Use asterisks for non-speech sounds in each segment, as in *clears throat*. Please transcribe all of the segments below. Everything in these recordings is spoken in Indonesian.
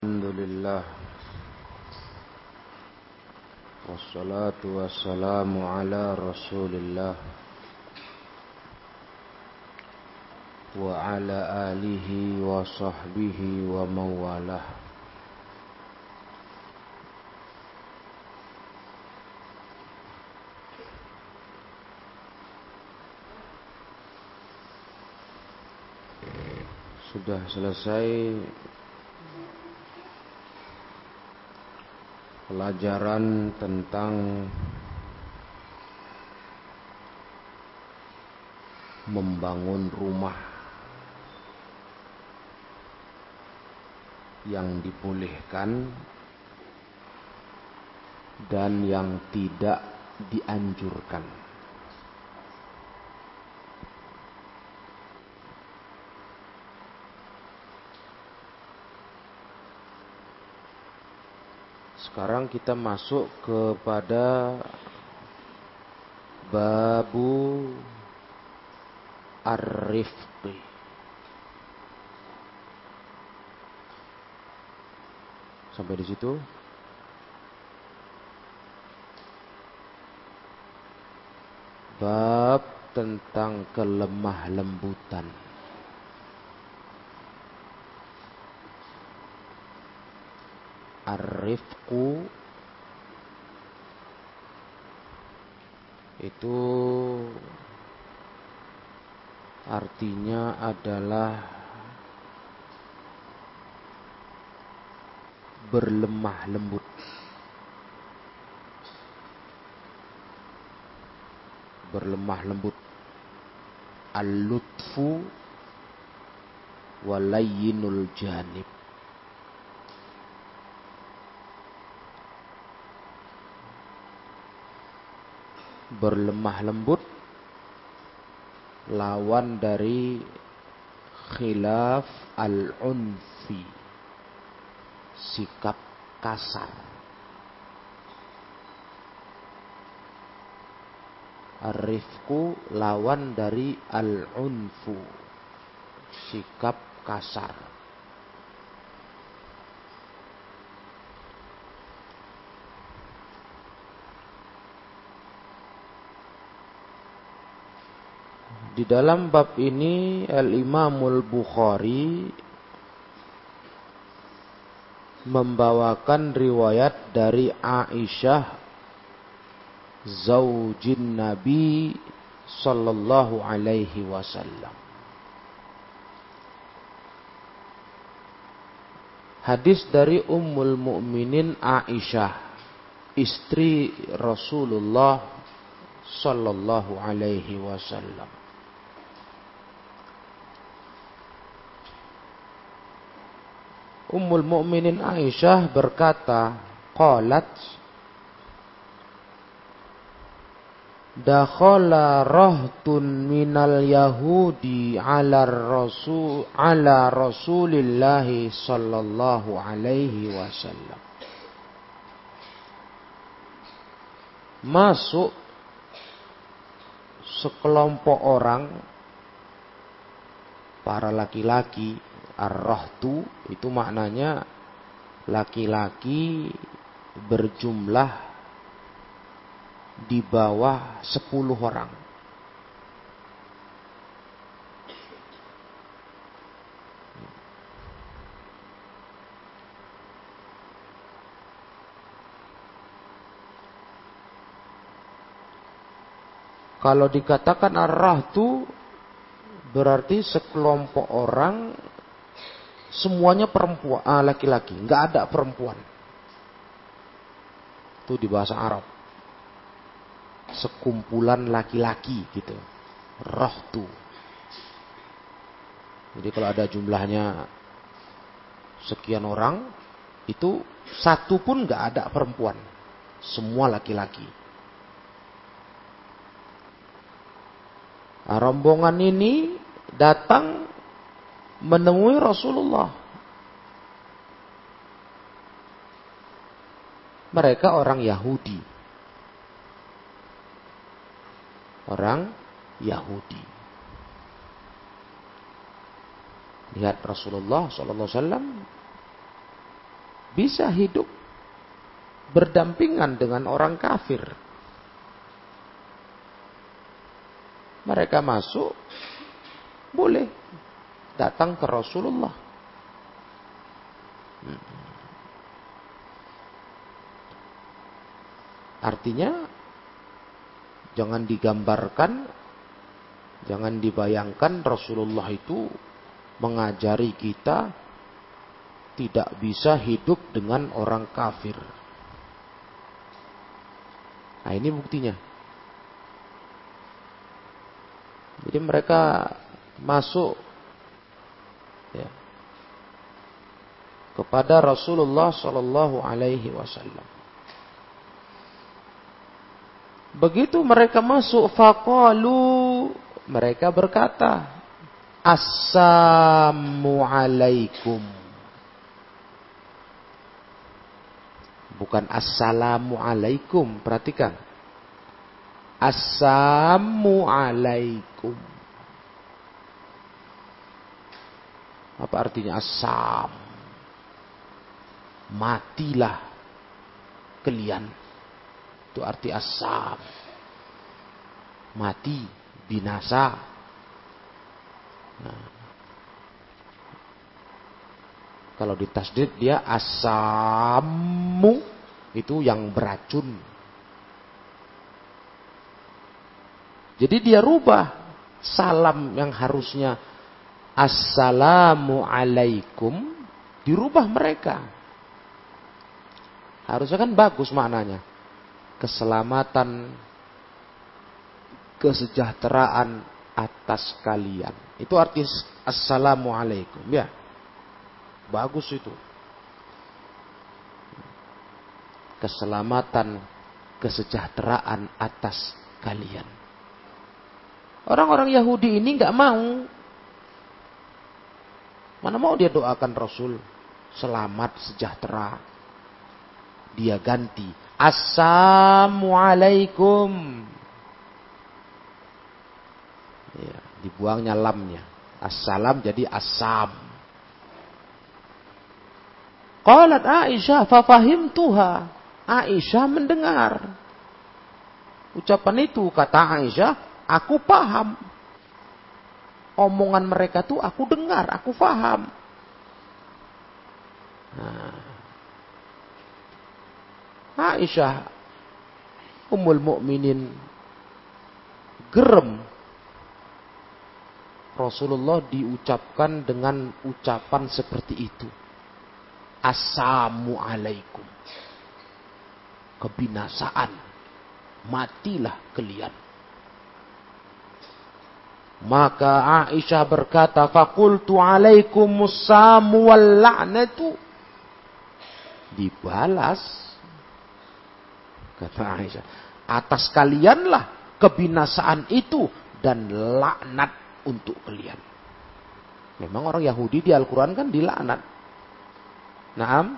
الحمد لله والصلاة والسلام على رسول الله وعلى آله وصحبه ومن والاه Sudah selesai pelajaran tentang membangun rumah yang dibolehkan dan yang tidak dianjurkan. Sekarang kita masuk kepada babu ar-rifqi. Sampai di situ. Bab tentang kelemah lembutan. Arifku itu artinya adalah berlemah lembut. Berlemah lembut. Al-lutfu walayyinul janib. Berlemah lembut lawan dari khilaf al-unfi sikap kasar. Arifku lawan dari al-unfu sikap kasar Di dalam bab ini Al-Imamul Bukhari membawakan riwayat dari Aisyah zaujin Nabi sallallahu alaihi wasallam. Hadis dari Ummul Mukminin Aisyah, istri Rasulullah sallallahu alaihi wasallam. Ummul Mukminin Aisyah berkata, qalat Dakhala rahtun minal yahudi ala rasul ala Rasulillah sallallahu alaihi wasallam. Masuk sekelompok orang para laki-laki Ar-rahtu itu maknanya laki-laki berjumlah di bawah 10 orang. Kalau dikatakan ar-rahtu berarti sekelompok orang semuanya perempuan, ah, laki-laki, nggak ada perempuan. Itu di bahasa Arab. Sekumpulan laki-laki gitu. Rohtu. Jadi kalau ada jumlahnya sekian orang, itu satu pun nggak ada perempuan. Semua laki-laki. Nah, rombongan ini datang menemui Rasulullah. Mereka orang Yahudi. Orang Yahudi. Lihat Rasulullah SAW bisa hidup berdampingan dengan orang kafir. Mereka masuk, boleh datang ke Rasulullah. Artinya, jangan digambarkan, jangan dibayangkan Rasulullah itu mengajari kita tidak bisa hidup dengan orang kafir. Nah ini buktinya. Jadi mereka masuk kepada Rasulullah Shallallahu Alaihi Wasallam. Begitu mereka masuk, faqalu mereka berkata, Assalamualaikum. Bukan Assalamualaikum. Perhatikan. Assalamualaikum. Apa artinya asam? Matilah kalian. Itu arti asam. Mati, binasa, Nah. Kalau di tasdid dia asamu itu yang beracun. Jadi dia rubah salam yang harusnya assalamu alaikum dirubah mereka. Harusnya kan bagus maknanya. Keselamatan, kesejahteraan atas kalian. Itu arti assalamualaikum ya. Bagus itu. Keselamatan, kesejahteraan atas kalian. Orang-orang Yahudi ini nggak mau. Mana mau dia doakan Rasul selamat sejahtera. Dia ganti Assalamualaikum. Ya dibuangnya lamnya. Assalam jadi asam. Qalat Aisyah fafahim tuha. Aisyah mendengar. Ucapan itu kata Aisyah, aku paham. Omongan mereka tuh aku dengar, aku paham. Nah. Aisyah Ummul Mukminin gerem Rasulullah diucapkan dengan ucapan seperti itu. Assalamualaikum. Kebinasaan. Matilah kalian. Maka Aisyah berkata, Fakultu alaikumussamu wal la'natu. Dibalas. Kata Aisyah. Atas kalianlah kebinasaan itu dan laknat untuk kalian. Memang orang Yahudi di Al-Quran kan dilaknat. Naam.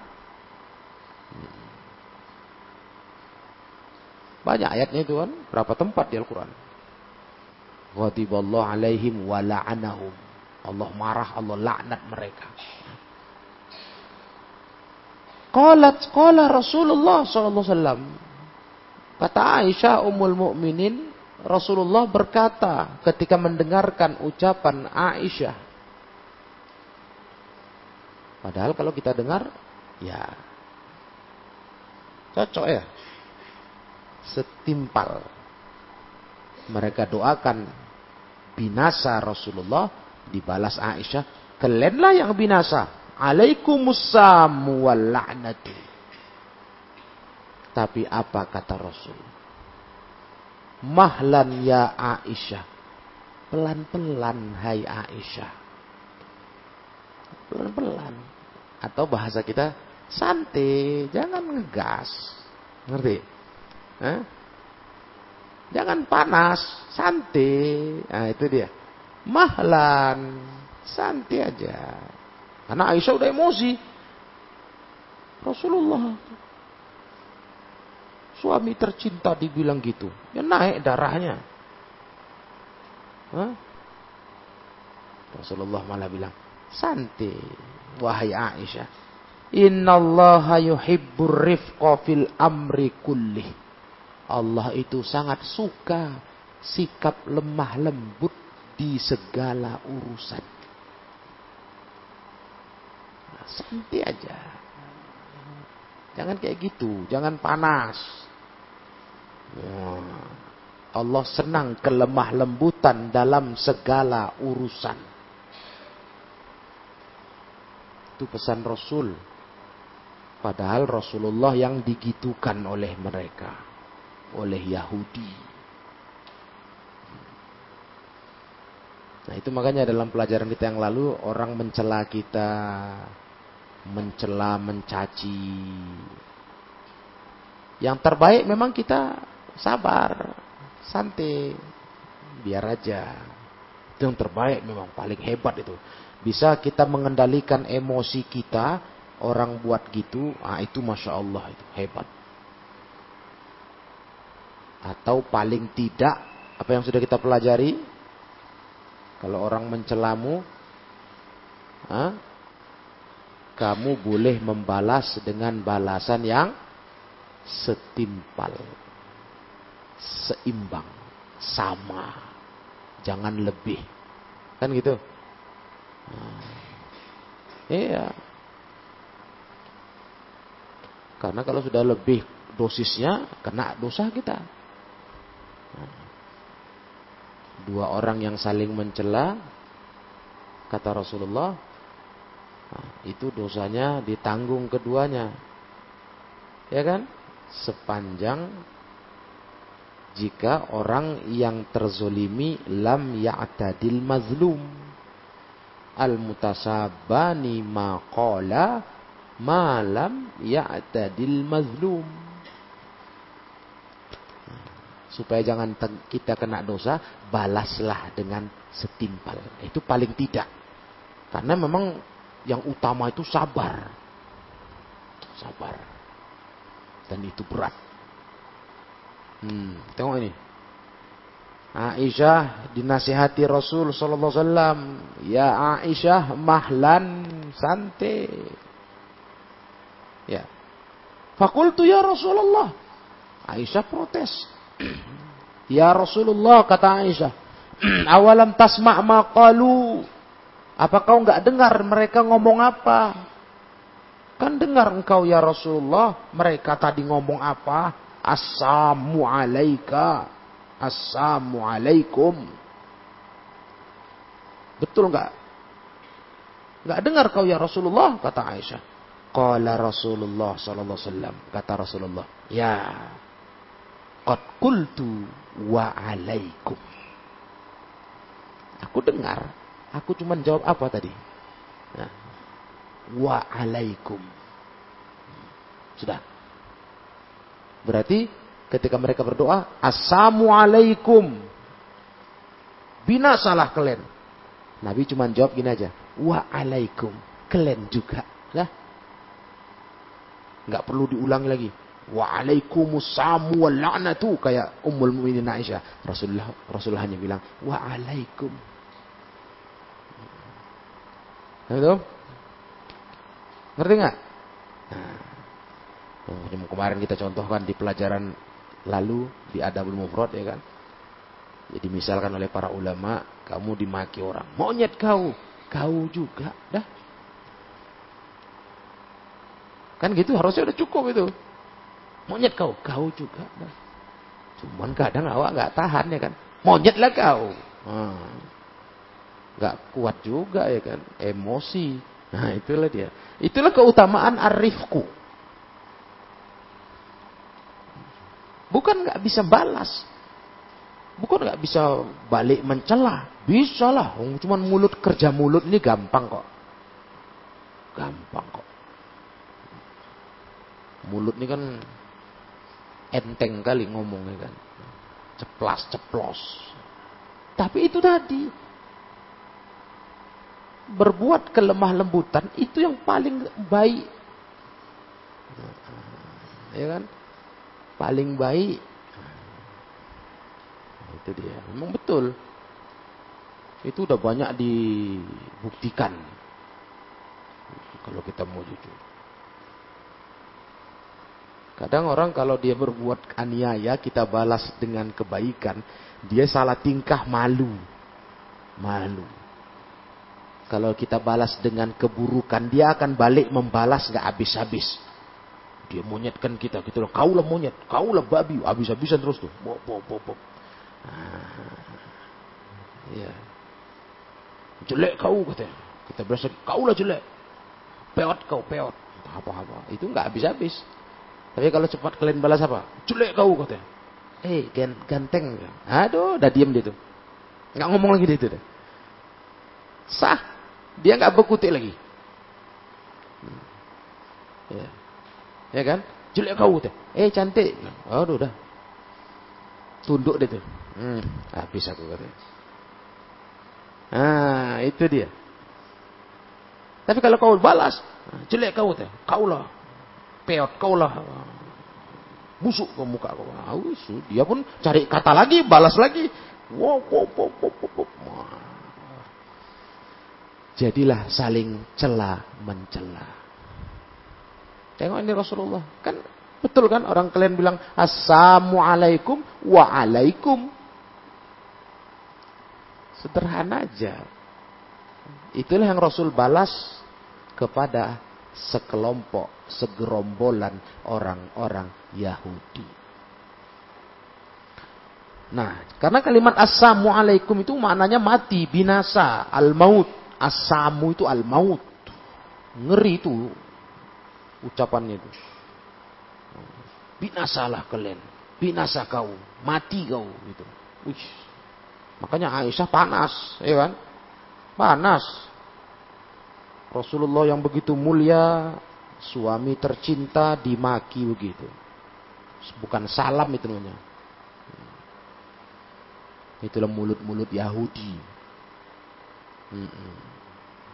Banyak ayatnya itu kan. Berapa tempat di Al-Quran. Ghadiballahu alaihim wa la'anahum. Allah marah, Allah laknat mereka. Qalat qala Rasulullah sallallahu alaihi wasallam. Kata Aisyah ummul mukminin, Rasulullah berkata ketika mendengarkan ucapan Aisyah. Padahal kalau kita dengar, ya cocok ya. Setimpal. Mereka doakan binasa Rasulullah dibalas Aisyah. Kalianlah yang binasa. Alaikumussamu wal la'natu. Tapi apa kata Rasul? Mahlan ya Aisyah. Pelan-pelan hai Aisyah. Pelan-pelan. Atau bahasa kita santai, jangan ngegas. Ngerti? Hah? Jangan panas, santai. Nah, itu dia. Mahlan, santai aja. Karena Aisyah udah emosi. Rasulullah Suami tercinta dibilang gitu. Ya naik darahnya. Hah? Rasulullah malah bilang, santai, wahai Aisyah. Innallaha yuhibbur rifqa fil amri kullih. Allah itu sangat suka sikap lemah lembut di segala urusan. Nah, santai aja. Jangan kayak gitu, jangan panas. Allah senang kelemah lembutan dalam segala urusan. Itu pesan Rasul. Padahal Rasulullah yang digitukan oleh mereka. Oleh Yahudi. Nah itu makanya dalam pelajaran kita yang lalu orang mencela kita, mencela, mencaci. Yang terbaik memang kita sabar, santai, biar aja. Itu yang terbaik memang paling hebat itu. Bisa kita mengendalikan emosi kita orang buat gitu, ah itu masya Allah itu hebat. Atau paling tidak apa yang sudah kita pelajari, kalau orang mencelamu, ah, kamu boleh membalas dengan balasan yang setimpal, seimbang, sama, jangan lebih, kan gitu. Nah, iya, karena kalau sudah lebih dosisnya, kena dosa kita. Dua orang yang saling mencela, kata Rasulullah, nah, itu dosanya ditanggung keduanya. Ya kan? Sepanjang jika orang yang terzolimi lam ya'tadil mazlum. Al-mutasabani maqala malam ya'tadil mazlum. Supaya jangan kita kena dosa, balaslah dengan setimpal. Itu paling tidak. Karena memang yang utama itu sabar. Sabar. Dan itu berat. Hmm, tengok ini. Aisyah dinasihati Rasul sallallahu alaihi wasallam, "Ya Aisyah, mahlan santai." Ya. Fakultu ya Rasulullah. Aisyah protes. *clears throat* ya Rasulullah kata Aisyah. *clears throat* Awalam tasma' maqalu. Apa kau enggak dengar mereka ngomong apa? Kan dengar engkau ya Rasulullah. Mereka tadi ngomong apa? Assalamu alaika. Alaikum. Betul enggak? Enggak dengar kau ya Rasulullah kata Aisyah. Qala Rasulullah sallallahu alaihi wasallam. Kata Rasulullah, "Ya. Qad qultu wa alaikum." Aku dengar, aku cuma jawab apa tadi? Nah, wa alaikum. Sudah. Berarti ketika mereka berdoa, Assalamu alaikum. Binasalah kalian. Nabi cuma jawab gini aja, wa alaikum. Kalian juga. Lah, nggak perlu diulang lagi. Waalaikumsalam wal la'natu kayak Ummul Mukminin Aisyah. Rasulullah Rasulullah hanya bilang waalaikum. Itu? Ngerti nggak? Nah, kemarin kita contohkan di pelajaran lalu di Adabul Mufrad ya kan. Jadi misalkan oleh para ulama kamu dimaki orang, monyet kau, kau juga, dah Kan gitu harusnya udah cukup itu. Monyet kau, kau juga. Cuman kadang awak nggak tahan ya kan. Monyet lah kau. Hmm. Gak kuat juga ya kan. Emosi. Nah itulah dia. Itulah keutamaan arifku. Bukan nggak bisa balas. Bukan nggak bisa balik mencela. Bisa lah. Cuman mulut kerja mulut ini gampang kok. Gampang kok. Mulut ini kan enteng kali ngomongnya kan. Ceplas, ceplos. Tapi itu tadi. Berbuat kelemah lembutan itu yang paling baik. Ya kan? Paling baik. Itu dia. Memang betul. Itu udah banyak dibuktikan. Kalau kita mau jujur. Kadang orang kalau dia berbuat aniaya, kita balas dengan kebaikan. Dia salah tingkah malu. Malu. Kalau kita balas dengan keburukan, dia akan balik membalas gak habis-habis. Dia monyetkan kita gitu loh. Kau lah monyet, kau lah babi, habis-habisan terus tuh. Bop, bop, bop, bop. Ah, ya. Jelek kau katanya. Kita berasa kau lah jelek. Peot kau, peot. Apa-apa. Itu nggak habis-habis. Tapi kalau cepat kalian balas apa? Jelek kau katanya. Eh, ganteng. Aduh, udah diam dia tuh. Nggak ngomong lagi dia itu deh. Sah. Dia nggak berkutik lagi. Hmm. Ya. Ya kan? Jelek kau katanya. Eh, cantik. Aduh, udah. Tunduk dia tuh. Hmm, habis aku katanya. Ah, itu dia. Tapi kalau kau balas, jelek kau teh, kau lah peot, kau lah busuk ke muka kau. Ah, dia pun cari kata lagi, balas lagi. Wow, wow, wow, wow, wow, wow. Jadilah saling cela mencela. Tengok ini Rasulullah. Kan betul kan orang kalian bilang Assalamualaikum waalaikum. Sederhana aja. Itulah yang Rasul balas kepada sekelompok, segerombolan orang-orang Yahudi. Nah, karena kalimat assalamualaikum itu maknanya mati, binasa, al-maut. Asamu itu al-maut. Ngeri itu ucapannya itu. Binasalah kalian, binasa kau, mati kau gitu. Wih. Makanya Aisyah panas, ya kan? Panas. Rasulullah yang begitu mulia, suami tercinta dimaki begitu. Bukan salam itu namanya. Itulah mulut-mulut Yahudi.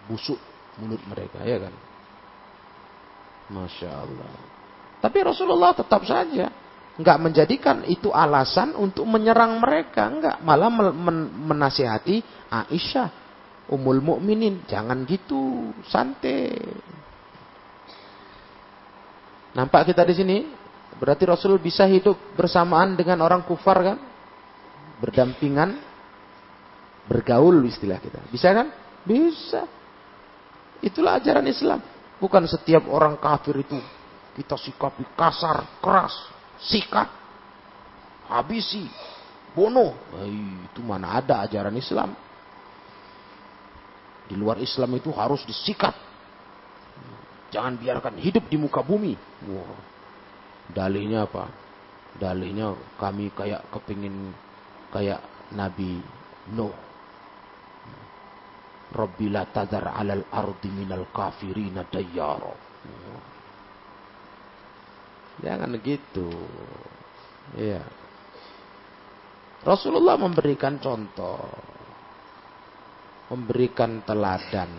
Busuk mulut mereka, ya kan? Masya Allah. Tapi Rasulullah tetap saja nggak menjadikan itu alasan untuk menyerang mereka, nggak malah menasihati Aisyah umul mukminin, jangan gitu, santai. Nampak kita di sini? Berarti Rasul bisa hidup bersamaan dengan orang kufar kan? Berdampingan, bergaul istilah kita. Bisa kan? Bisa. Itulah ajaran Islam. Bukan setiap orang kafir itu kita sikapi kasar, keras, sikat, habisi, bono. itu mana ada ajaran Islam. Di luar Islam itu harus disikat. Jangan biarkan hidup di muka bumi. Wow. Dalihnya apa? Dalihnya kami kayak kepingin kayak Nabi Nuh. Rabbila tadar alal ardi minal kafirina dayyara. Jangan gitu. Iya. Rasulullah memberikan contoh memberikan teladan.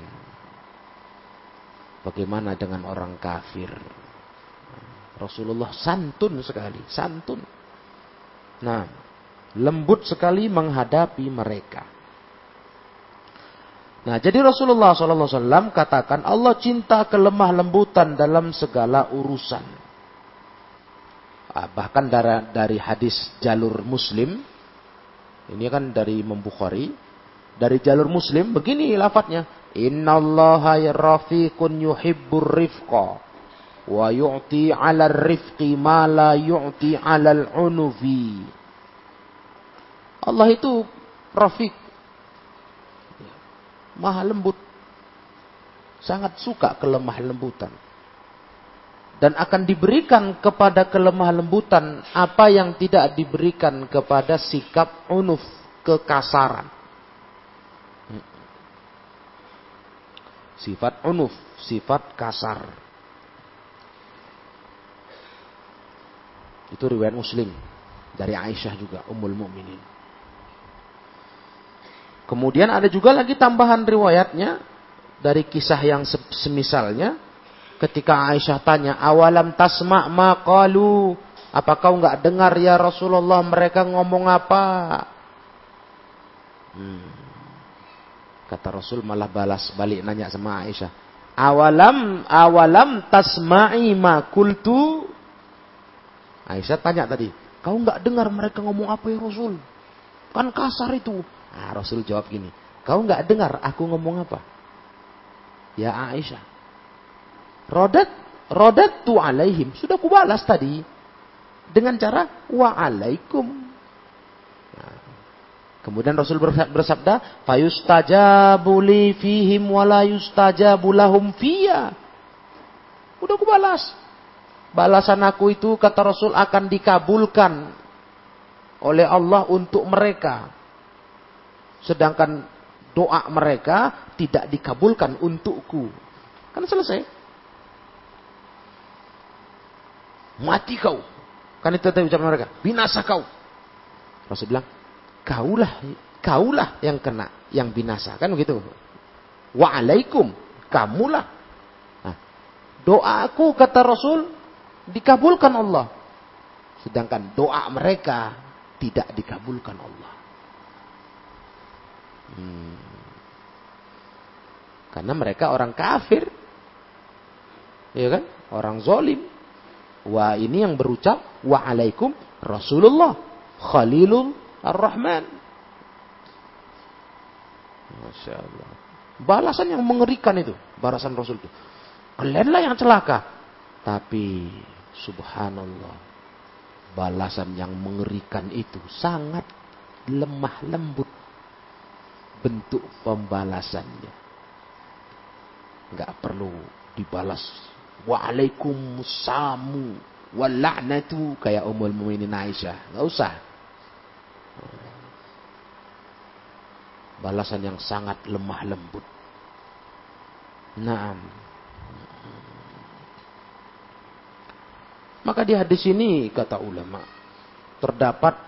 Bagaimana dengan orang kafir? Rasulullah santun sekali, santun. Nah, lembut sekali menghadapi mereka. Nah, jadi Rasulullah SAW katakan Allah cinta kelemah lembutan dalam segala urusan. Ah, bahkan dari, dari hadis jalur Muslim, ini kan dari Membukhari, dari jalur muslim begini lafadznya innallaha rafiqun yuhibbur rifqa wa yu'ti 'ala rifqi ma la yu'ti 'ala unufi Allah itu rafiq maha lembut sangat suka kelemah lembutan dan akan diberikan kepada kelemah lembutan apa yang tidak diberikan kepada sikap unuf kekasaran Sifat unuf, sifat kasar. Itu riwayat Muslim dari Aisyah juga Ummul Mukminin. Kemudian ada juga lagi tambahan riwayatnya dari kisah yang semisalnya ketika Aisyah tanya, "Awalam tasma' ma qalu?" Apa kau enggak dengar ya Rasulullah mereka ngomong apa? Hmm. Kata Rasul malah balas balik nanya sama Aisyah. Awalam awalam tasma'i ma kultu. Aisyah tanya tadi, kau nggak dengar mereka ngomong apa ya Rasul? Kan kasar itu. Nah, Rasul jawab gini, kau nggak dengar aku ngomong apa? Ya Aisyah. Rodat, rodat tu alaihim. Sudah kubalas tadi. Dengan cara waalaikum. Nah, kemudian Rasul bersabda, fayustajabu li fihim wala yustajabu lahum fiyya. Udah kubalas. Balasan aku itu kata Rasul akan dikabulkan oleh Allah untuk mereka. Sedangkan doa mereka tidak dikabulkan untukku. Kan selesai. Mati kau. Kan itu tadi ucapan mereka. Binasa kau. Rasul bilang, kaulah, kaulah yang kena, yang binasa. Kan begitu. Waalaikum, kamulah. Nah, doaku kata Rasul dikabulkan Allah. Sedangkan doa mereka tidak dikabulkan Allah. Hmm. Karena mereka orang kafir. Ya kan? Orang zolim. Wah ini yang berucap waalaikum Rasulullah Khalilul Ar-Rahman. Masya Allah. Balasan yang mengerikan itu. Balasan Rasul itu. Kalianlah yang celaka. Tapi subhanallah. Balasan yang mengerikan itu sangat lemah lembut. Bentuk pembalasannya. Nggak perlu dibalas Waalaikumsalam walaknatu kayak Ummul Mukminin Aisyah. Enggak usah. Balasan yang sangat lemah lembut. Naam. Maka di hadis ini kata ulama terdapat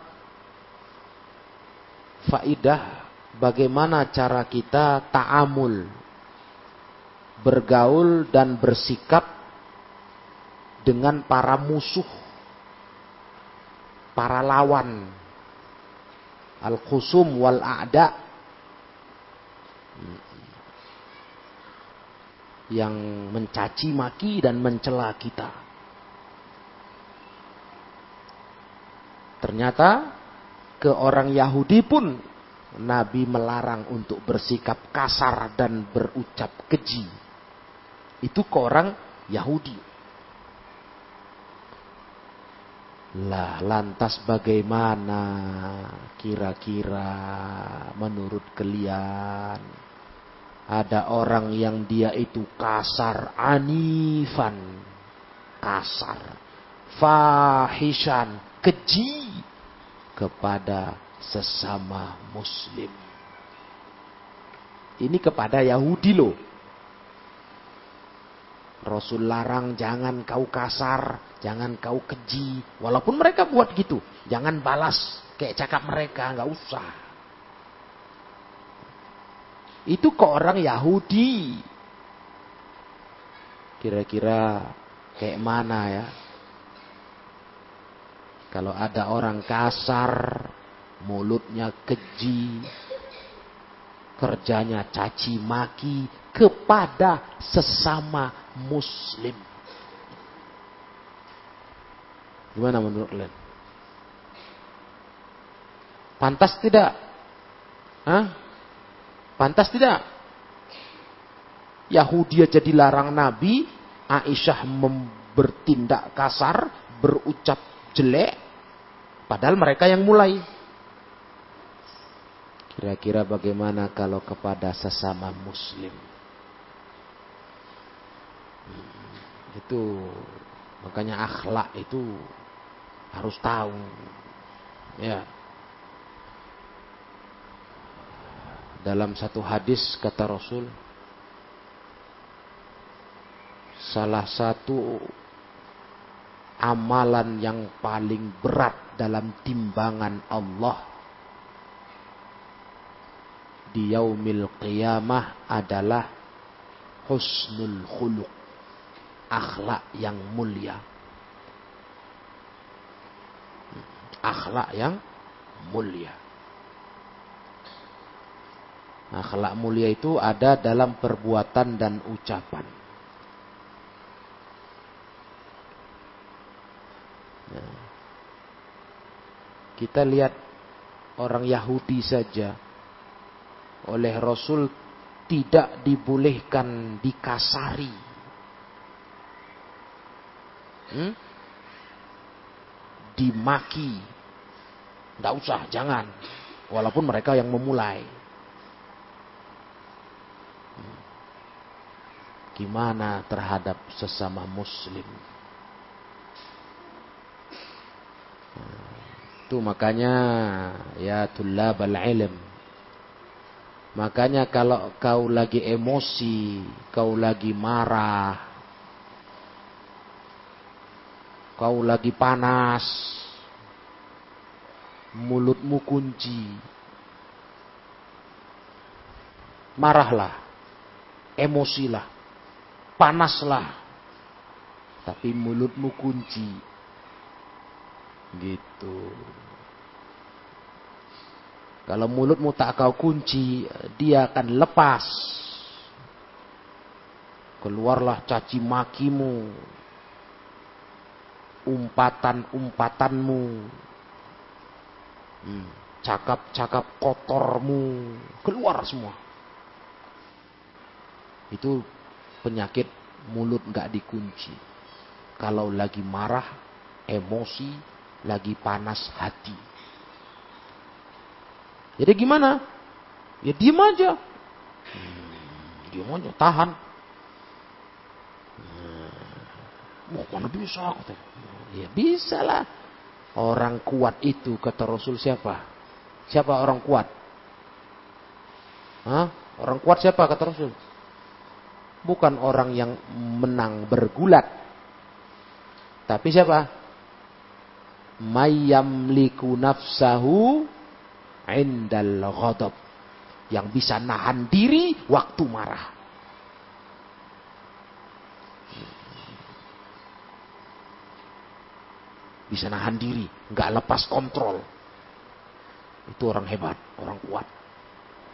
faidah bagaimana cara kita ta'amul bergaul dan bersikap dengan para musuh, para lawan, al-khusum wal a'da yang mencaci maki dan mencela kita. Ternyata ke orang Yahudi pun Nabi melarang untuk bersikap kasar dan berucap keji. Itu ke orang Yahudi. Lah, lantas bagaimana kira-kira menurut kalian? Ada orang yang dia itu kasar, anifan, kasar, fahishan, keji kepada sesama muslim. Ini kepada Yahudi loh. Rasul larang jangan kau kasar, jangan kau keji. Walaupun mereka buat gitu, jangan balas kayak cakap mereka, nggak usah. Itu ke orang Yahudi. Kira-kira kayak mana ya? Kalau ada orang kasar, mulutnya keji, kerjanya caci maki kepada sesama muslim. Gimana menurut kalian? Pantas tidak? Hah? Pantas tidak? Yahudi aja dilarang Nabi, Aisyah bertindak kasar, berucap jelek, padahal mereka yang mulai. Kira-kira bagaimana kalau kepada sesama muslim? Itu makanya akhlak itu harus tahu. Ya. Dalam satu hadis kata Rasul salah satu amalan yang paling berat dalam timbangan Allah di yaumil qiyamah adalah husnul khuluq akhlak yang mulia. Akhlak yang mulia. Akhlak mulia itu ada dalam perbuatan dan ucapan. Ya. Kita lihat orang Yahudi saja oleh Rasul tidak dibolehkan dikasari. Hmm? Dimaki. Tidak usah, jangan. Walaupun mereka yang memulai. Hmm. Gimana terhadap sesama muslim? Itu makanya ya tulabal ilm. Makanya kalau kau lagi emosi, kau lagi marah, kau lagi panas, mulutmu kunci. Marahlah, emosilah, panaslah, tapi mulutmu kunci Gitu. Kalau mulutmu tak kau kunci, dia akan lepas. Keluarlah caci makimu. Umpatan-umpatanmu. Hmm, cakap-cakap kotormu. Keluar semua. Itu penyakit mulut nggak dikunci. Kalau lagi marah, emosi, lagi panas hati. Jadi gimana? Ya diem aja. Hmm, diem aja, tahan. Hmm, oh, mana bisa? Ya bisa lah. Orang kuat itu kata Rasul siapa? Siapa orang kuat? Hah? Orang kuat siapa kata Rasul? Bukan orang yang menang bergulat. Tapi siapa? mayyamliku nafsahu indal ghadab yang bisa nahan diri waktu marah. Bisa nahan diri, nggak lepas kontrol. Itu orang hebat, orang kuat.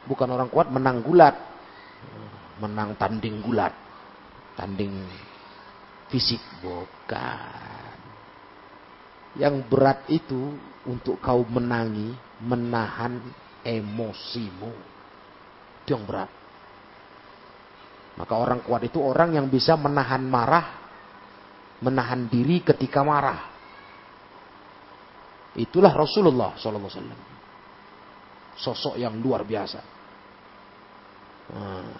Bukan orang kuat menang gulat. Menang tanding gulat. Tanding fisik. Bukan. Yang berat itu untuk kau menangi, menahan emosimu. Itu yang berat. Maka orang kuat itu orang yang bisa menahan marah, menahan diri ketika marah. Itulah Rasulullah SAW. Sosok yang luar biasa. Nah,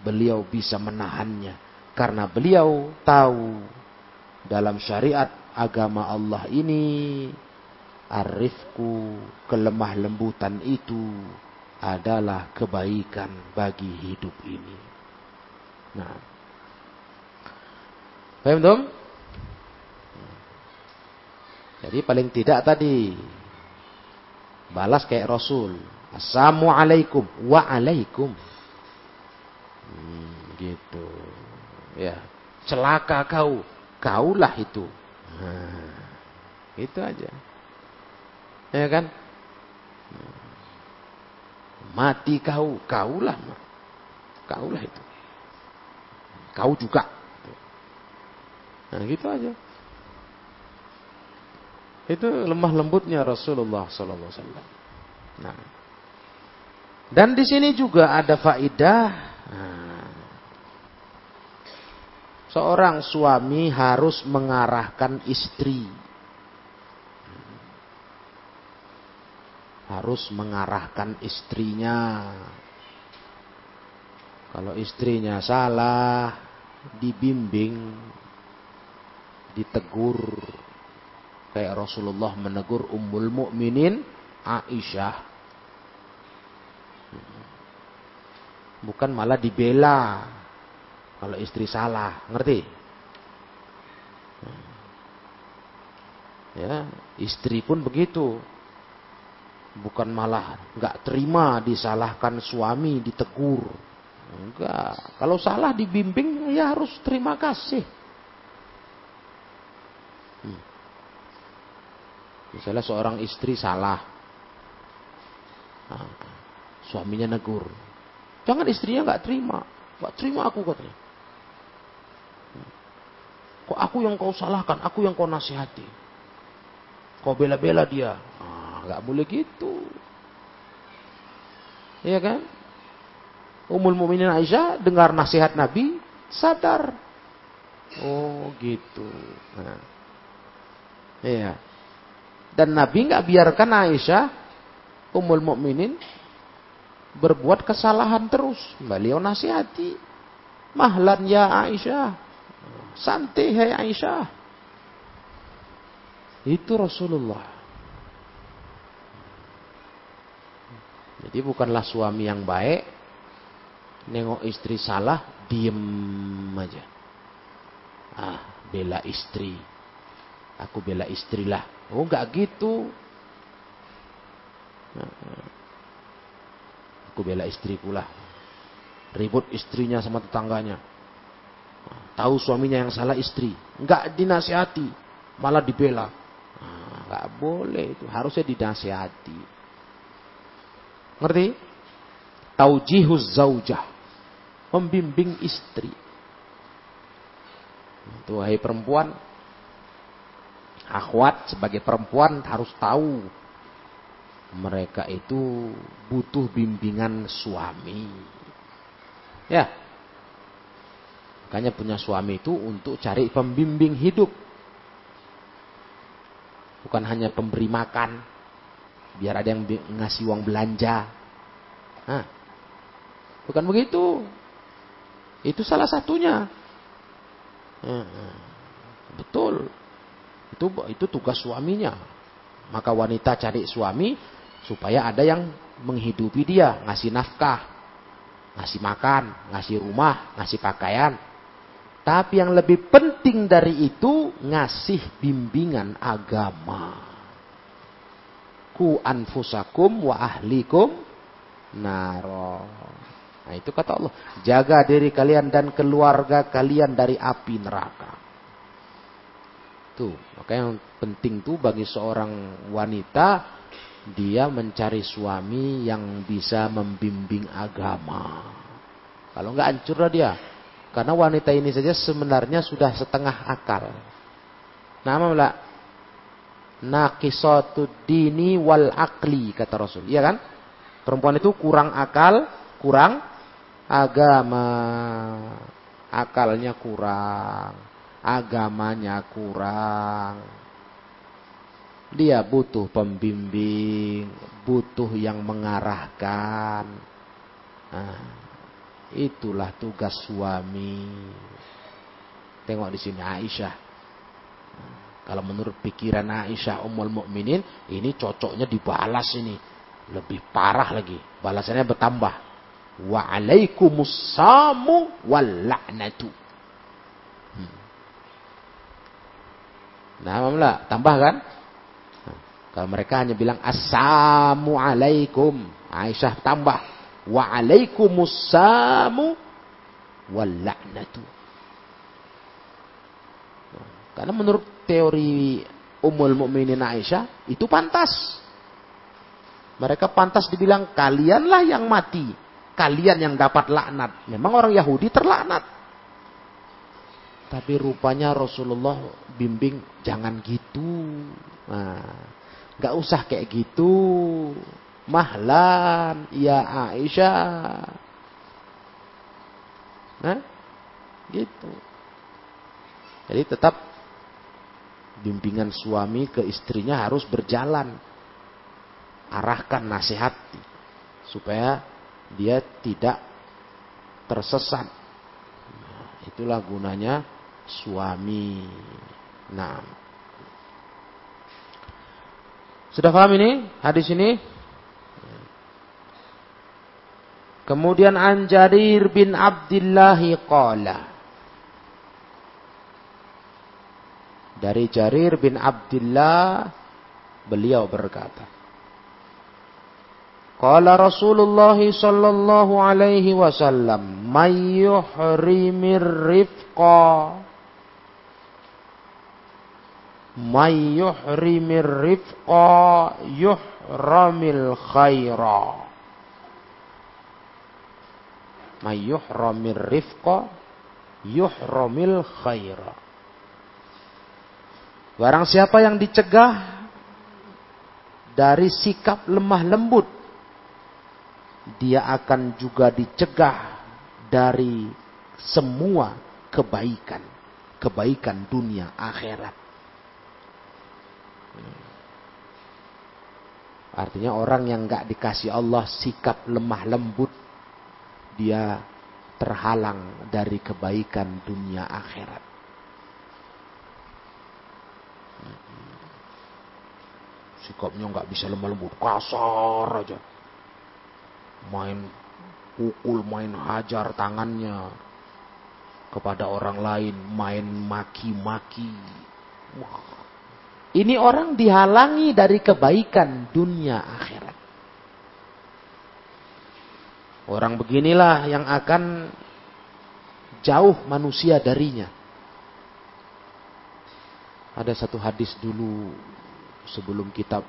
beliau bisa menahannya karena beliau tahu dalam syariat agama Allah ini arifku kelemah lembutan itu adalah kebaikan bagi hidup ini. Nah. Paham dong? Jadi paling tidak tadi balas kayak Rasul. Assalamualaikum waalaikum. Hmm, gitu. Ya, celaka kau, kaulah itu. Nah, itu aja. Ya kan? Mati kau, kaulah. Kaulah itu. Kau juga. Nah, gitu aja. Itu lemah lembutnya Rasulullah wasallam. Nah. Dan di sini juga ada faidah. Nah, Seorang suami harus mengarahkan istri. Harus mengarahkan istrinya. Kalau istrinya salah, dibimbing, ditegur. Kayak Rasulullah menegur Ummul Mukminin Aisyah. Bukan malah dibela kalau istri salah, ngerti? Ya, istri pun begitu. Bukan malah nggak terima disalahkan suami, ditegur. Enggak. Kalau salah dibimbing ya harus terima kasih. Hmm. Misalnya seorang istri salah. Nah, suaminya negur. Jangan istrinya nggak terima. Nggak terima aku katanya. Kok aku yang kau salahkan, aku yang kau nasihati. Kau bela-bela dia. Nggak boleh gitu. Iya kan? Umul Mukminin Aisyah dengar nasihat Nabi, sadar. Oh, gitu. Nah. Iya. Dan Nabi nggak biarkan Aisyah, Umul Mukminin berbuat kesalahan terus. Beliau nasihati. Mahlan ya Aisyah. Santai hai Aisyah. Itu Rasulullah. Jadi bukanlah suami yang baik, nengok istri salah, diem aja. Ah, bela istri. Aku bela istrilah. Oh, enggak gitu. Aku bela istriku lah. Ribut istrinya sama tetangganya. Tahu suaminya yang salah istri. Enggak dinasihati. Malah dibela. Enggak boleh itu. Harusnya dinasihati. Ngerti? Taujihuz zaujah. Membimbing istri. Itu hai perempuan. Akhwat sebagai perempuan harus tahu. Mereka itu butuh bimbingan suami. Ya. Makanya punya suami itu untuk cari pembimbing hidup. Bukan hanya pemberi makan biar ada yang ngasih uang belanja. Nah, bukan begitu. Itu salah satunya. Nah, betul. Itu itu tugas suaminya. Maka wanita cari suami supaya ada yang menghidupi dia, ngasih nafkah, ngasih makan, ngasih rumah, ngasih pakaian. Tapi yang lebih penting dari itu ngasih bimbingan agama ku anfusakum wa ahlikum naro. Nah itu kata Allah. Jaga diri kalian dan keluarga kalian dari api neraka. Tuh, maka yang penting tuh bagi seorang wanita dia mencari suami yang bisa membimbing agama. Kalau nggak hancur lah dia. Karena wanita ini saja sebenarnya sudah setengah akal. Nah, naqisatu dini wal akli kata Rasul. Iya kan? Perempuan itu kurang akal, kurang agama. Akalnya kurang, agamanya kurang. Dia butuh pembimbing, butuh yang mengarahkan. Nah, itulah tugas suami. Tengok di sini Aisyah kalau menurut pikiran Aisyah Ummul Mukminin, ini cocoknya dibalas ini. Lebih parah lagi. Balasannya bertambah. Wa alaikumussamu wal la'natu. Hmm. Nah, mamla, tambah kan? Nah, kalau mereka hanya bilang assalamu alaikum, Aisyah tambah wa alaikumussamu wal la'natu. Nah, karena menurut teori Ummul Mukminin Aisyah itu pantas. Mereka pantas dibilang kalianlah yang mati, kalian yang dapat laknat. Memang orang Yahudi terlaknat. Tapi rupanya Rasulullah bimbing jangan gitu. Nah, gak usah kayak gitu. Mahlan, ya Aisyah. Nah, gitu. Jadi tetap bimbingan suami ke istrinya harus berjalan. Arahkan nasihat supaya dia tidak tersesat. Nah, itulah gunanya suami. Nah, sudah paham ini hadis ini? Kemudian Anjarir bin Abdillahi qala Dari Jarir bin Abdullah beliau berkata Qala Rasulullah sallallahu alaihi wasallam may yuhrimir rifqa? May yuhrimir rifqa yuhramil khaira? May yuhramir rifqa yuhramil khaira Barang siapa yang dicegah dari sikap lemah lembut. Dia akan juga dicegah dari semua kebaikan. Kebaikan dunia akhirat. Artinya orang yang nggak dikasih Allah sikap lemah lembut, dia terhalang dari kebaikan dunia akhirat. Sikapnya nggak bisa lemah lembut, kasar aja. Main pukul, main hajar tangannya kepada orang lain, main maki-maki. Ini orang dihalangi dari kebaikan dunia akhirat. Orang beginilah yang akan jauh manusia darinya. Ada satu hadis dulu sebelum kitab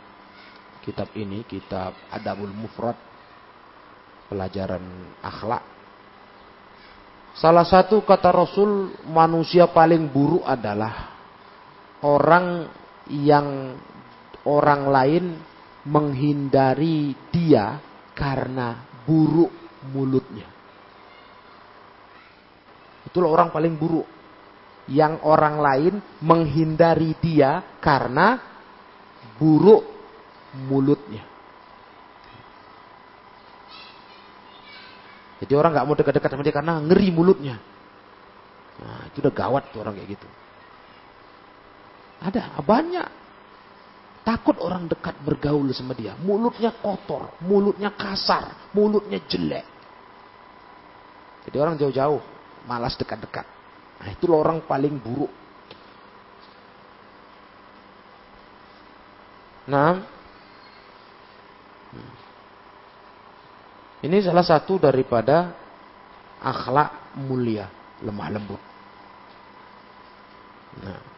kitab ini, kitab Adabul Mufrad, pelajaran akhlak. Salah satu kata Rasul, manusia paling buruk adalah orang yang orang lain menghindari dia karena buruk mulutnya. Itulah orang paling buruk. Yang orang lain menghindari dia karena buruk mulutnya. Jadi orang nggak mau dekat-dekat sama dia karena ngeri mulutnya. Nah, itu udah gawat tuh orang kayak gitu. Ada banyak Takut orang dekat bergaul sama dia. Mulutnya kotor, mulutnya kasar, mulutnya jelek. Jadi orang jauh-jauh, malas dekat-dekat. Nah itu orang paling buruk. Nah, ini salah satu daripada akhlak mulia, lemah lembut. Nah,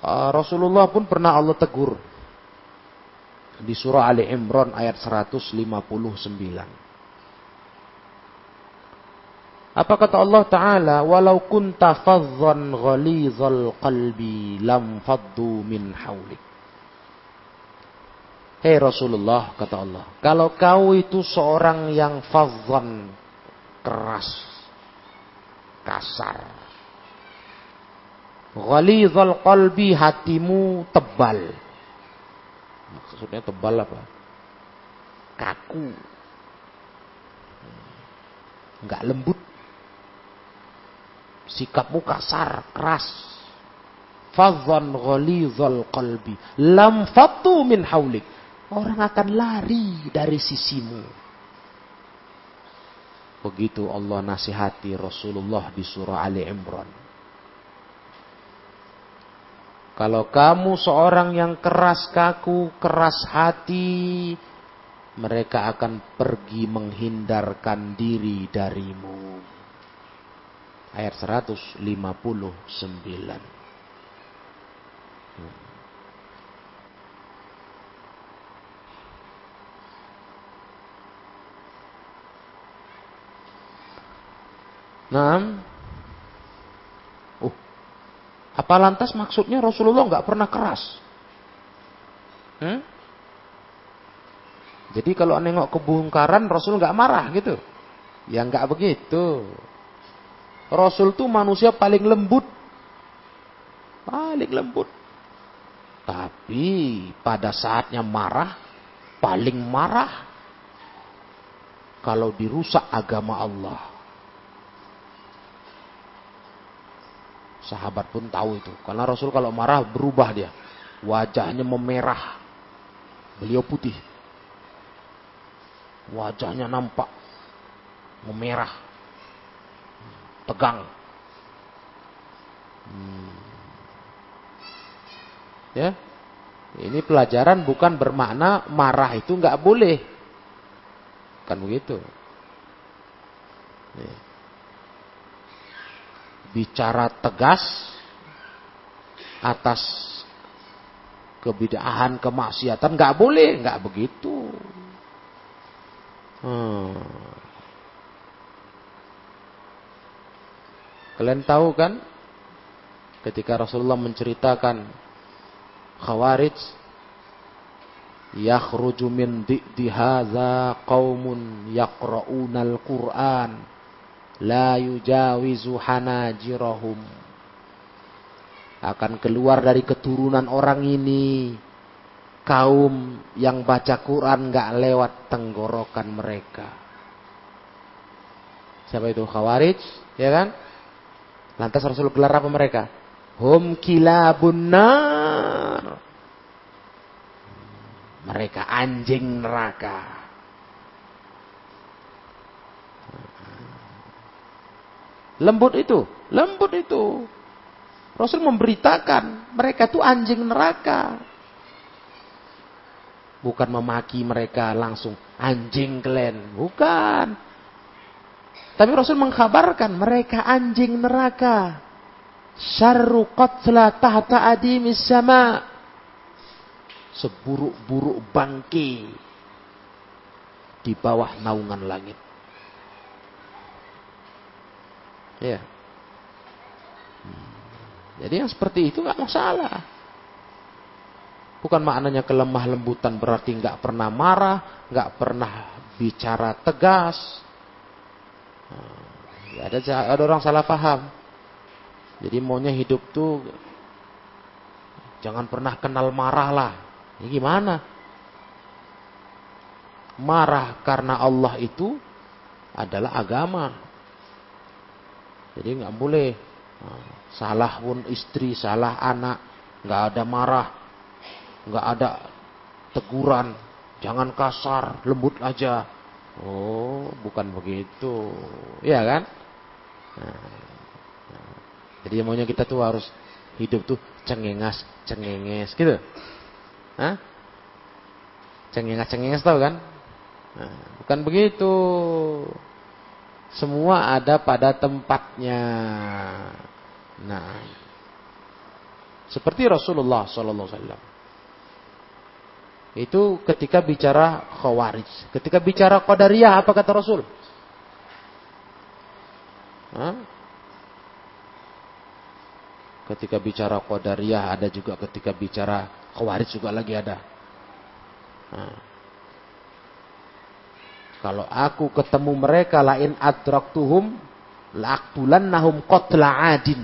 Ah, Rasulullah pun pernah Allah tegur di surah Ali Imran ayat 159. Apa kata Allah Ta'ala? Walau kunta fadhan ghalizal qalbi lam faddu min hawlik. Hei Rasulullah, kata Allah. Kalau kau itu seorang yang fadhan, keras, kasar, Ghalidhal qalbi hatimu tebal. Maksudnya tebal apa? Kaku. Enggak lembut. Sikapmu kasar, keras. Fadhan ghalidhal qalbi. Lam fatu min haulik. Orang akan lari dari sisimu. Begitu Allah nasihati Rasulullah di surah Ali Imran. Kalau kamu seorang yang keras kaku, keras hati, mereka akan pergi menghindarkan diri darimu. Ayat 159. Nah, apa lantas maksudnya Rasulullah nggak pernah keras? Hmm? Jadi kalau nengok kebungkaran Rasul nggak marah gitu? Ya nggak begitu. Rasul tuh manusia paling lembut, paling lembut. Tapi pada saatnya marah, paling marah kalau dirusak agama Allah. Sahabat pun tahu itu. Karena Rasul kalau marah berubah dia. Wajahnya memerah. Beliau putih. Wajahnya nampak memerah. Tegang. Hmm. Ya. Ini pelajaran bukan bermakna marah itu nggak boleh. Kan begitu. Nih bicara tegas atas kebidahan kemaksiatan nggak boleh nggak begitu hmm. kalian tahu kan ketika Rasulullah menceritakan Khawarij yakhruju min di hadza qaumun yaqra'unal Qur'an la yujawizu hanajirahum akan keluar dari keturunan orang ini kaum yang baca Quran nggak lewat tenggorokan mereka. Siapa itu Khawarij, ya kan? Lantas Rasul gelar apa mereka? Hum kilabun nar. Mereka anjing neraka. Lembut itu, lembut itu. Rasul memberitakan mereka itu anjing neraka. Bukan memaki mereka langsung anjing kalian, bukan. Tapi Rasul mengkabarkan mereka anjing neraka. Syarru qatla tahta adimis sama seburuk-buruk bangke di bawah naungan langit. Ya. Jadi yang seperti itu nggak masalah. Bukan maknanya kelemah lembutan berarti nggak pernah marah, nggak pernah bicara tegas. Hmm. Ya, ada ada orang salah paham. Jadi maunya hidup tuh jangan pernah kenal marah lah. Ini gimana? Marah karena Allah itu adalah agama. Jadi nggak boleh nah, salah pun istri, salah anak, nggak ada marah, nggak ada teguran, jangan kasar, lembut aja. Oh, bukan begitu, ya kan? Nah, nah. Jadi maunya kita tuh harus hidup tuh cengengas, cengenges, gitu. Hah? Cengenges-cengenges tahu kan? Nah, bukan begitu. Semua ada pada tempatnya. Nah, seperti Rasulullah Sallallahu Alaihi Wasallam. Itu ketika bicara khawarij. Ketika bicara qadariyah apa kata Rasul? Hah? Ketika bicara qadariyah ada juga ketika bicara Khawarij juga lagi ada. Nah. Kalau aku ketemu mereka lain adraktuhum nahum qatla adin.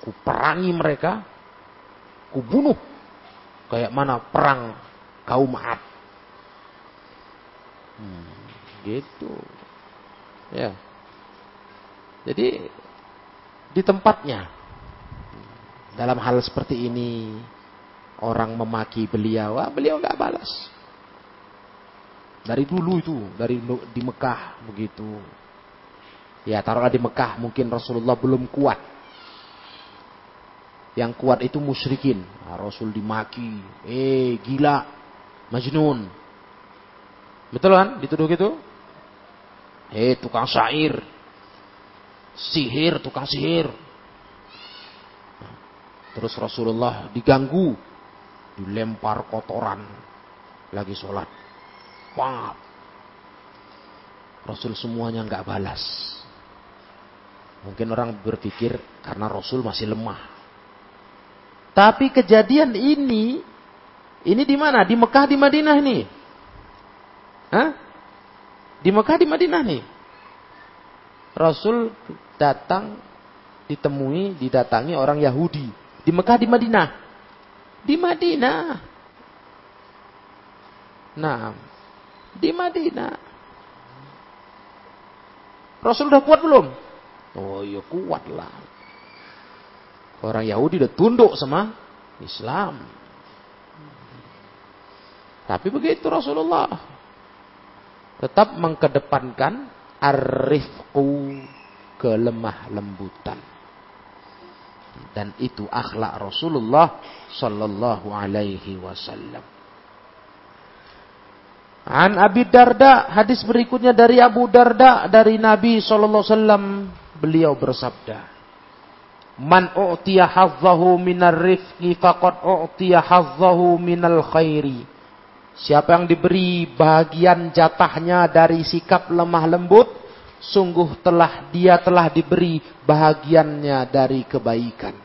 Ku perangi mereka, ku bunuh kayak mana perang kaum Ad. Hmm, gitu. Ya. Jadi di tempatnya dalam hal seperti ini orang memaki beliau, ah, beliau nggak balas. Dari dulu itu, dari di Mekah begitu. Ya taruhlah di Mekah mungkin Rasulullah belum kuat. Yang kuat itu musyrikin. Nah, Rasul dimaki, eh gila, majnun. Betul kan? Dituduh gitu? Eh tukang syair. Sihir, tukang sihir Terus Rasulullah diganggu, dilempar kotoran, lagi sholat. Pap. Rasul semuanya nggak balas. Mungkin orang berpikir karena Rasul masih lemah. Tapi kejadian ini, ini di mana? Di Mekah, di Madinah nih. Hah? Di Mekah, di Madinah nih. Rasul datang ditemui, didatangi orang Yahudi. Di Mekah, di Madinah? Di Madinah. Nah, di Madinah. Rasul udah kuat belum? Oh iya kuat lah. Orang Yahudi udah tunduk sama Islam. Tapi begitu Rasulullah. Tetap mengkedepankan arifku kelemah lembutan dan itu akhlak Rasulullah sallallahu alaihi wasallam. An Abi Darda, hadis berikutnya dari Abu Darda dari Nabi sallallahu alaihi wasallam, beliau bersabda, "Man u'tiya hazzahu minar rifqi faqad u'tiya hazzahu minal khairi." Siapa yang diberi bagian jatahnya dari sikap lemah lembut, sungguh telah dia telah diberi bahagiannya dari kebaikan.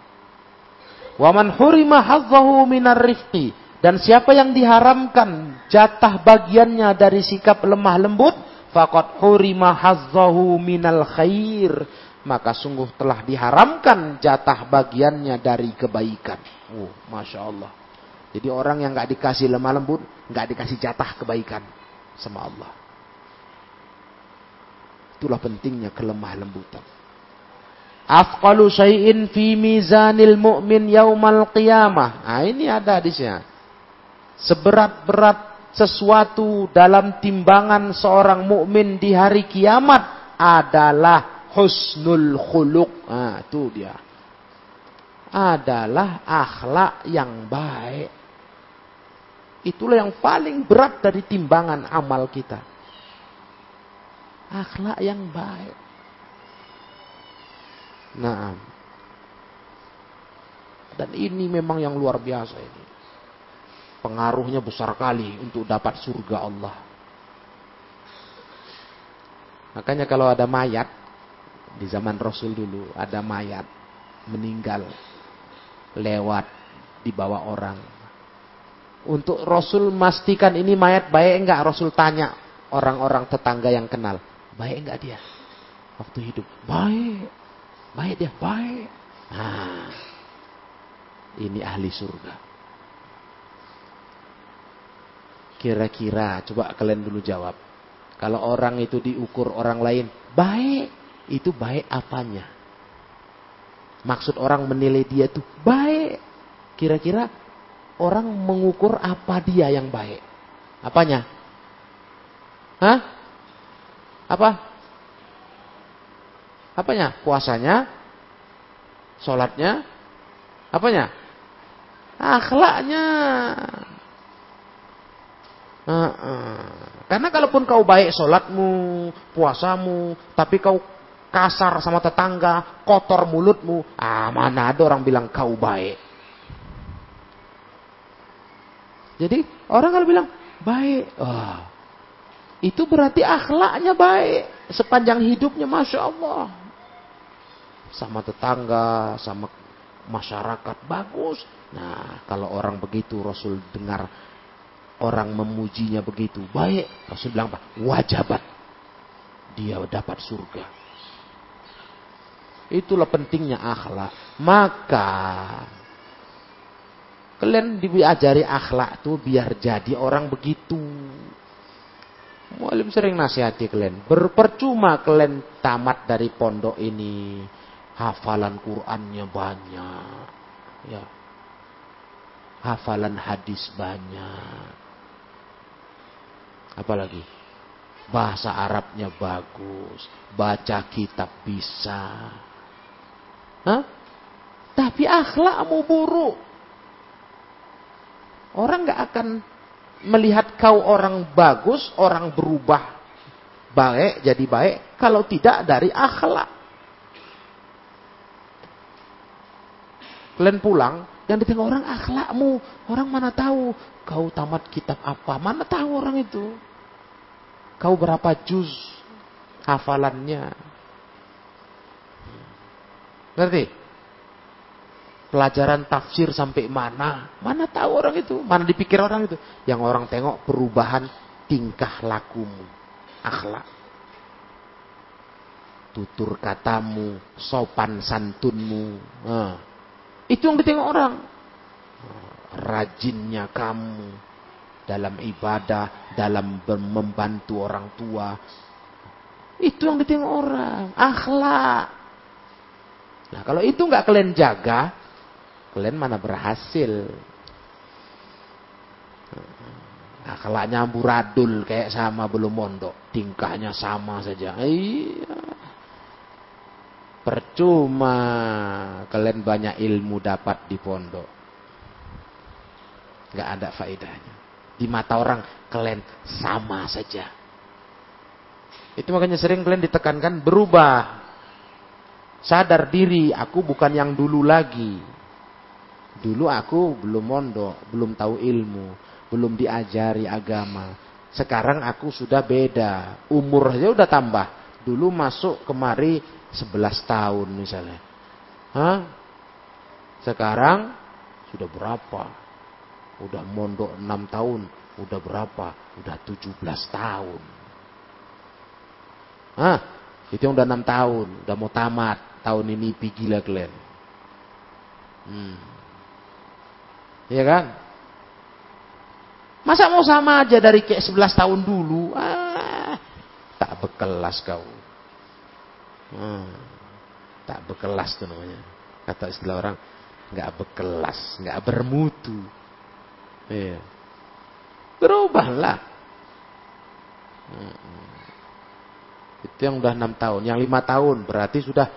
Waman hurima hazzahu minar rifqi. Dan siapa yang diharamkan jatah bagiannya dari sikap lemah lembut, faqad hurima hazzahu minal khair. Maka sungguh telah diharamkan jatah bagiannya dari kebaikan. Oh, Masya Allah. Jadi orang yang nggak dikasih lemah lembut, nggak dikasih jatah kebaikan sama Allah. Itulah pentingnya kelemah lembutan. Afqalu syai'in fi mizanil mu'min yaumal qiyamah. Nah, ini ada hadisnya. Seberat-berat sesuatu dalam timbangan seorang mukmin di hari kiamat adalah husnul khuluq. Nah, itu dia. Adalah akhlak yang baik. Itulah yang paling berat dari timbangan amal kita. Akhlak yang baik. Nah. Dan ini memang yang luar biasa ini. Pengaruhnya besar kali untuk dapat surga Allah. Makanya kalau ada mayat di zaman Rasul dulu ada mayat meninggal lewat di bawah orang. Untuk Rasul memastikan ini mayat baik enggak Rasul tanya orang-orang tetangga yang kenal. Baik enggak dia? Waktu hidup. Baik. Baik dia, baik. Nah, ini ahli surga. Kira-kira, coba kalian dulu jawab. Kalau orang itu diukur orang lain, baik. Itu baik apanya? Maksud orang menilai dia itu baik. Kira-kira orang mengukur apa dia yang baik? Apanya? Hah? Apa? Apanya? Puasanya, sholatnya, apanya? Akhlaknya. Uh, uh. Karena kalaupun kau baik sholatmu, puasamu, tapi kau kasar sama tetangga, kotor mulutmu, ah mana ada orang bilang kau baik. Jadi orang kalau bilang baik, oh, itu berarti akhlaknya baik sepanjang hidupnya, masya Allah sama tetangga, sama masyarakat bagus. Nah, kalau orang begitu Rasul dengar orang memujinya begitu baik, Rasul bilang apa? Wajabat dia dapat surga. Itulah pentingnya akhlak. Maka kalian diajari akhlak tuh biar jadi orang begitu. Mualim sering nasihati kalian. Berpercuma kalian tamat dari pondok ini hafalan Qur'annya banyak. Ya. Hafalan hadis banyak. Apalagi? Bahasa Arabnya bagus, baca kitab bisa. Hah? Tapi akhlakmu buruk. Orang nggak akan melihat kau orang bagus, orang berubah baik jadi baik kalau tidak dari akhlak. Kalian pulang, yang ditengok orang akhlakmu. Orang mana tahu kau tamat kitab apa? Mana tahu orang itu? Kau berapa juz hafalannya? Ngerti? Pelajaran tafsir sampai mana? Mana tahu orang itu? Mana dipikir orang itu? Yang orang tengok perubahan tingkah lakumu, akhlak. Tutur katamu, sopan santunmu. Nah itu yang ditengok orang. Rajinnya kamu dalam ibadah, dalam membantu orang tua. Itu yang ditengok orang. Akhlak. Nah kalau itu nggak kalian jaga, kalian mana berhasil. Akhlaknya amburadul kayak sama belum mondok. Tingkahnya sama saja. Iya. Percuma kalian banyak ilmu dapat di pondok. Gak ada faedahnya. Di mata orang kalian sama saja. Itu makanya sering kalian ditekankan berubah. Sadar diri, aku bukan yang dulu lagi. Dulu aku belum mondok, belum tahu ilmu, belum diajari agama. Sekarang aku sudah beda, umur saja udah tambah. Dulu masuk kemari 11 tahun misalnya. Hah? Sekarang Sudah berapa? Udah mondok 6 tahun. Udah berapa? Udah 17 tahun. Hah? Itu yang udah 6 tahun. Udah mau tamat. Tahun ini pergi lah kalian. Hmm. Iya kan? Masa mau sama aja dari kayak 11 tahun dulu? Ah, tak bekelas kau. Hmm, tak bekelas tuh namanya. Kata istilah orang, nggak bekelas, nggak bermutu. Iya. Berubahlah. Hmm. Itu yang udah enam tahun. Yang lima tahun berarti sudah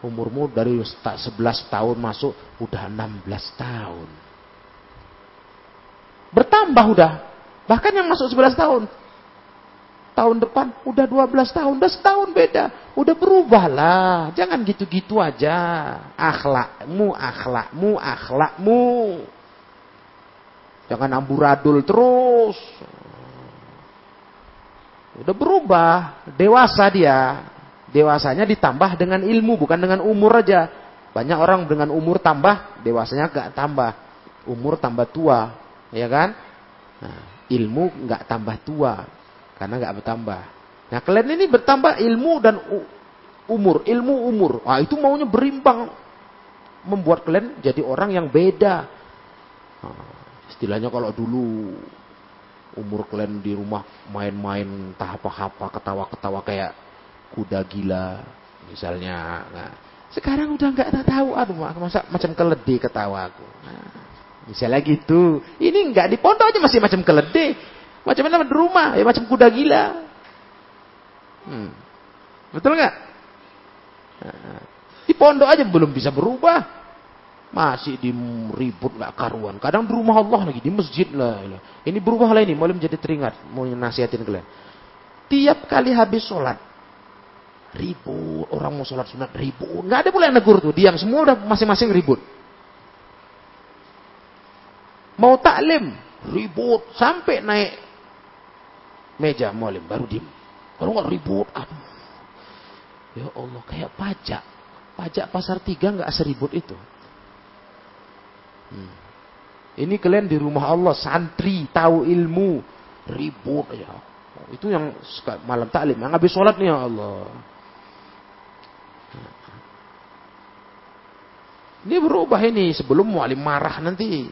umurmu dari 11 tahun masuk udah 16 tahun. Bertambah udah. Bahkan yang masuk 11 tahun. Tahun depan udah 12 tahun. Udah setahun beda. Udah berubah lah. Jangan gitu-gitu aja. Akhlakmu, akhlakmu, akhlakmu. Jangan amburadul terus. Udah berubah. Dewasa dia. Dewasanya ditambah dengan ilmu. Bukan dengan umur aja. Banyak orang dengan umur tambah. Dewasanya gak tambah. Umur tambah tua ya kan? Nah, ilmu nggak tambah tua karena nggak bertambah. Nah kalian ini bertambah ilmu dan umur, ilmu umur. Wah itu maunya berimbang, membuat kalian jadi orang yang beda. Nah, istilahnya kalau dulu umur kalian di rumah main-main tahap apa-apa, ketawa-ketawa kayak kuda gila misalnya. Nah, sekarang udah nggak tahu, aduh masa macam keledai ketawa aku. Nah, Misalnya gitu. Ini enggak di pondok aja masih macam keledai. Macam mana di rumah? Ya macam kuda gila. Hmm. Betul enggak? Di pondok aja belum bisa berubah. Masih di ribut nggak karuan. Kadang di rumah Allah lagi, di masjid lah. Ini berubah lah ini. Mulai menjadi teringat. Mau nasihatin kalian. Tiap kali habis sholat. Ribut. Orang mau sholat sunat ribut. Nggak ada boleh negur tuh. Diam. Semua udah masing-masing ribut. Mau taklim, ribut sampai naik meja mualim baru diem. Kalau nggak ribut, aduh. Ya Allah, kayak pajak. Pajak pasar tiga nggak seribut itu. Hmm. Ini kalian di rumah Allah, santri, tahu ilmu, ribut ya. Itu yang malam taklim, yang habis sholat nih ya Allah. Ini berubah ini sebelum mualim marah nanti.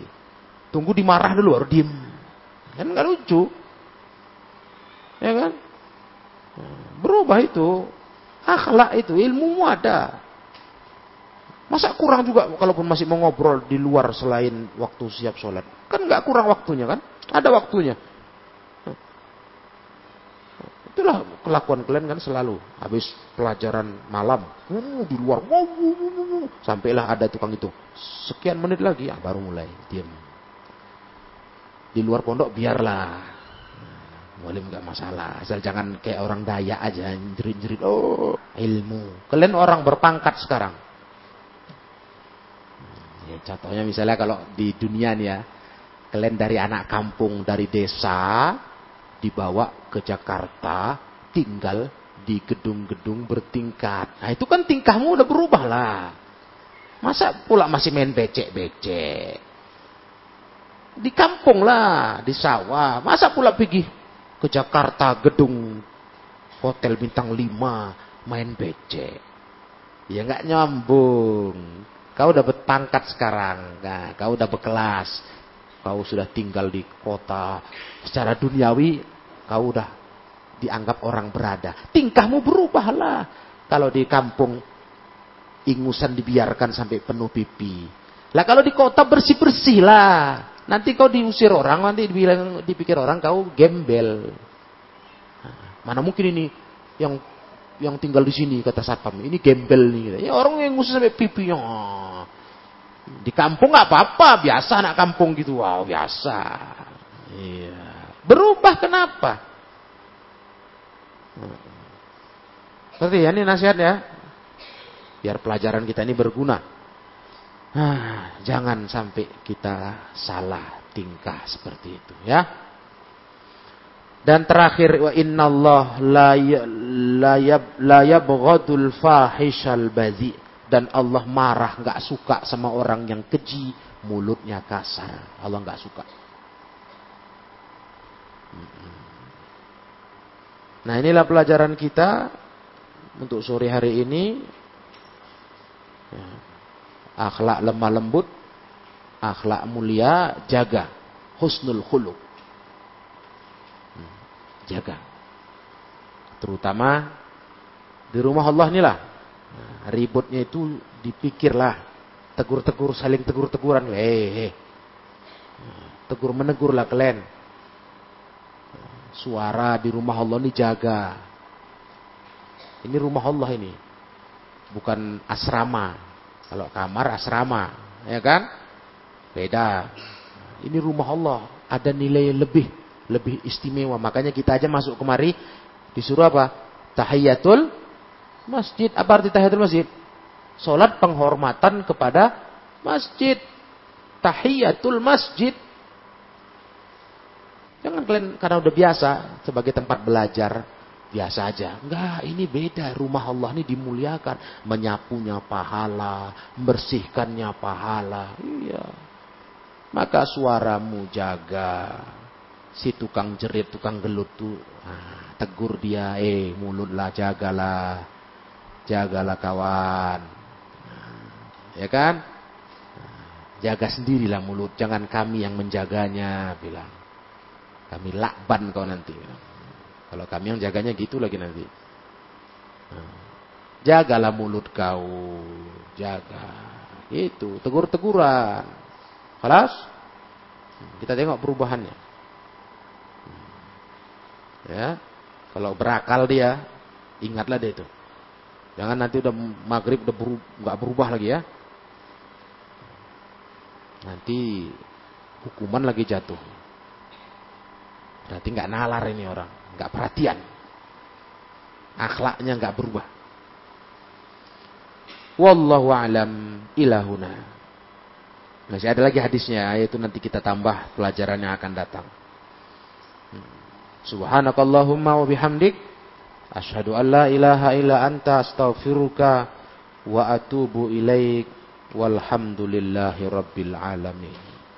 Tunggu dimarah dulu baru diem. Kan nggak lucu. Ya kan? Berubah itu. Akhlak itu, ilmu ada. Masa kurang juga kalaupun masih mau ngobrol di luar selain waktu siap sholat. Kan nggak kurang waktunya kan? Ada waktunya. Itulah kelakuan kalian kan selalu. Habis pelajaran malam. Uh, di luar. Sampailah ada tukang itu. Sekian menit lagi. Ya, baru mulai. Diam di luar pondok biarlah Mualim nggak masalah, asal jangan kayak orang daya aja jerit-jerit. Oh, ilmu. Kalian orang berpangkat sekarang. Ya, contohnya misalnya kalau di dunia nih ya, kalian dari anak kampung dari desa dibawa ke Jakarta, tinggal di gedung-gedung bertingkat. Nah itu kan tingkahmu udah berubah lah. Masa pula masih main becek-becek? Di kampung lah, di sawah. Masa pula pergi ke Jakarta gedung hotel bintang 5 main becek. Ya nggak nyambung. Kau dapat pangkat sekarang. Nah, kau udah berkelas. Kau sudah tinggal di kota. Secara duniawi kau udah dianggap orang berada. Tingkahmu berubahlah. Kalau di kampung ingusan dibiarkan sampai penuh pipi. Lah kalau di kota bersih-bersih lah. Nanti kau diusir orang, nanti dibilang dipikir orang kau gembel. Mana mungkin ini yang yang tinggal di sini kata satpam ini gembel nih. Ya orang yang ngusir sampai pipinya. Di kampung nggak apa-apa, biasa anak kampung gitu. Wow, biasa. Iya. Berubah kenapa? Seperti ya ini nasihat ya. Biar pelajaran kita ini berguna. Ah, jangan sampai kita salah tingkah seperti itu ya. Dan terakhir wa innallah la ya, la bazi dan Allah marah nggak suka sama orang yang keji, mulutnya kasar. Allah nggak suka. Nah inilah pelajaran kita untuk sore hari ini. Ya. Akhlak lemah lembut, akhlak mulia, jaga. Husnul khuluq. Hmm, jaga. Terutama di rumah Allah inilah. Nah, ributnya itu dipikirlah. Tegur-tegur, saling tegur-teguran. Hehehe. Tegur menegurlah kalian Suara di rumah Allah ini jaga. Ini rumah Allah ini. Bukan asrama. Kalau kamar asrama. Ya kan? Beda. Ini rumah Allah. Ada nilai lebih. Lebih istimewa. Makanya kita aja masuk kemari. Disuruh apa? Tahiyatul masjid. Apa arti tahiyatul masjid? Salat penghormatan kepada masjid. Tahiyatul masjid. Jangan kalian karena udah biasa sebagai tempat belajar biasa aja. Enggak, ini beda. Rumah Allah ini dimuliakan, menyapunya pahala, membersihkannya pahala. Iya. Maka suaramu jaga. Si tukang jerit, tukang gelut tuh, nah, tegur dia, eh mulutlah jagalah. Jagalah kawan. Ya kan? Jaga sendirilah mulut, jangan kami yang menjaganya, bilang. Kami lakban kau nanti. Kalau kami yang jaganya gitu lagi nanti. Nah, jagalah mulut kau. Jaga. Itu. Tegur-teguran. Kelas? Kita tengok perubahannya. Ya. Kalau berakal dia, ingatlah dia itu. Jangan nanti udah maghrib udah nggak berubah lagi ya. Nanti hukuman lagi jatuh. Berarti nggak nalar ini orang, nggak perhatian. Akhlaknya nggak berubah. Wallahu alam ilahuna. Masih ada lagi hadisnya, yaitu nanti kita tambah pelajaran yang akan datang. Subhanakallahumma wa bihamdik asyhadu an la ilaha illa anta astaghfiruka wa atubu ilaik walhamdulillahi rabbil alamin.